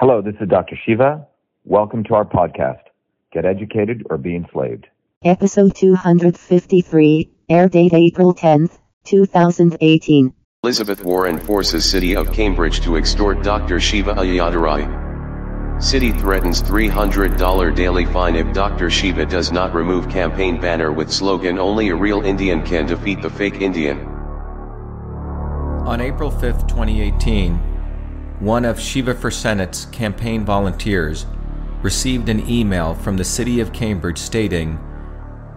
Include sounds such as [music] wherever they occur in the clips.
Hello, this is Dr. Shiva. Welcome to our podcast, Get Educated or Be Enslaved. Episode 253, air date April 10th, 2018. Elizabeth Warren forces City of Cambridge to extort Dr. Shiva Ayyadurai. City threatens $300 daily fine if Dr. Shiva does not remove campaign banner with slogan Only a real Indian can defeat the fake Indian. On April 5, 2018, one of Shiva for Senate's campaign volunteers received an email from the city of Cambridge stating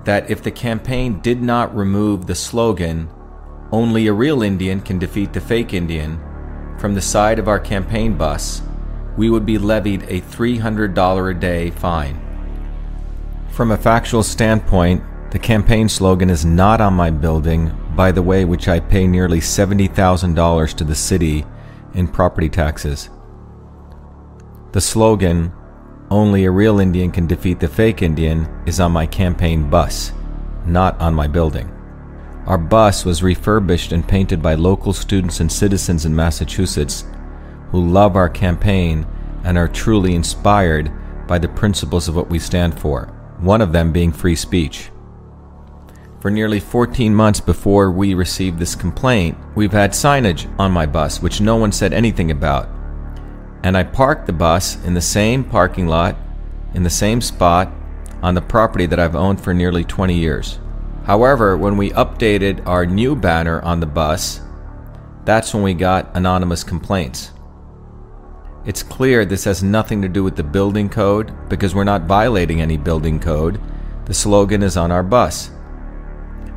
that if the campaign did not remove the slogan, Only a real Indian can defeat the fake Indian, from the side of our campaign bus, we would be levied a $300 a day fine. From a factual standpoint, the campaign slogan is not on my building, by the way, which I pay nearly $70,000 to the city in property taxes. The slogan, Only a real Indian can defeat the fake Indian, is on my campaign bus, not on my building. Our bus was refurbished and painted by local students and citizens in Massachusetts who love our campaign and are truly inspired by the principles of what we stand for, one of them being free speech. For nearly 14 months before we received this complaint, we've had signage on my bus which no one said anything about. And I parked the bus in the same parking lot, in the same spot, on the property that I've owned for nearly 20 years. However, when we updated our new banner on the bus, that's when we got anonymous complaints. It's clear this has nothing to do with the building code because we're not violating any building code. The slogan is on our bus.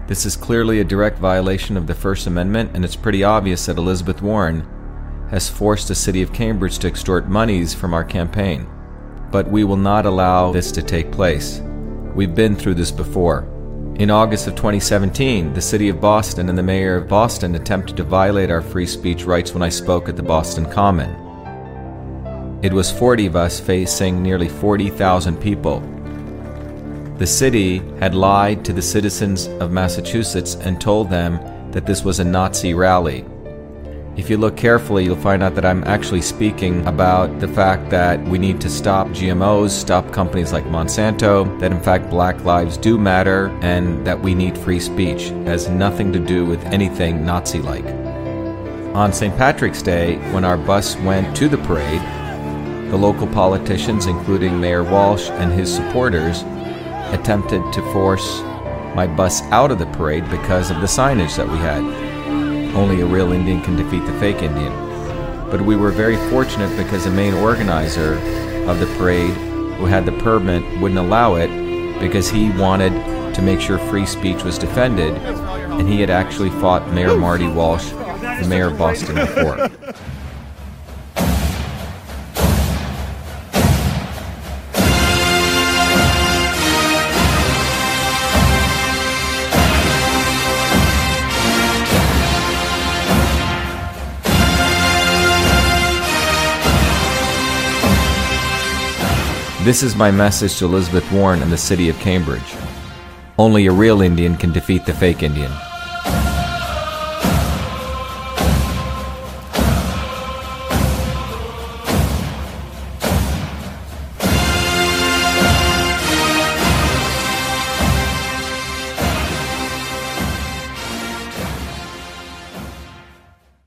This is clearly a direct violation of the First Amendment, and it's pretty obvious that Elizabeth Warren has forced the city of Cambridge to extort monies from our campaign. But we will not allow this to take place. We've been through this before. In August of 2017, the city of Boston and the mayor of Boston attempted to violate our free speech rights when I spoke at the Boston Common. It was 40 of us facing nearly 40,000 people. The city had lied to the citizens of Massachusetts and told them that this was a Nazi rally. If you look carefully, you'll find out that I'm actually speaking about the fact that we need to stop GMOs, stop companies like Monsanto, that in fact black lives do matter, and that we need free speech. It has nothing to do with anything Nazi like. On St. Patrick's Day, when our bus went to the parade, the local politicians, including Mayor Walsh and his supporters, attempted to force my bus out of the parade because of the signage that we had. Only a real Indian can defeat the fake Indian. But we were very fortunate because the main organizer of the parade, who had the permit, wouldn't allow it because he wanted to make sure free speech was defended, and he had actually fought Mayor Marty Walsh, the mayor of Boston, before. [laughs] This is my message to Elizabeth Warren and the city of Cambridge. Only a real Indian can defeat the fake Indian.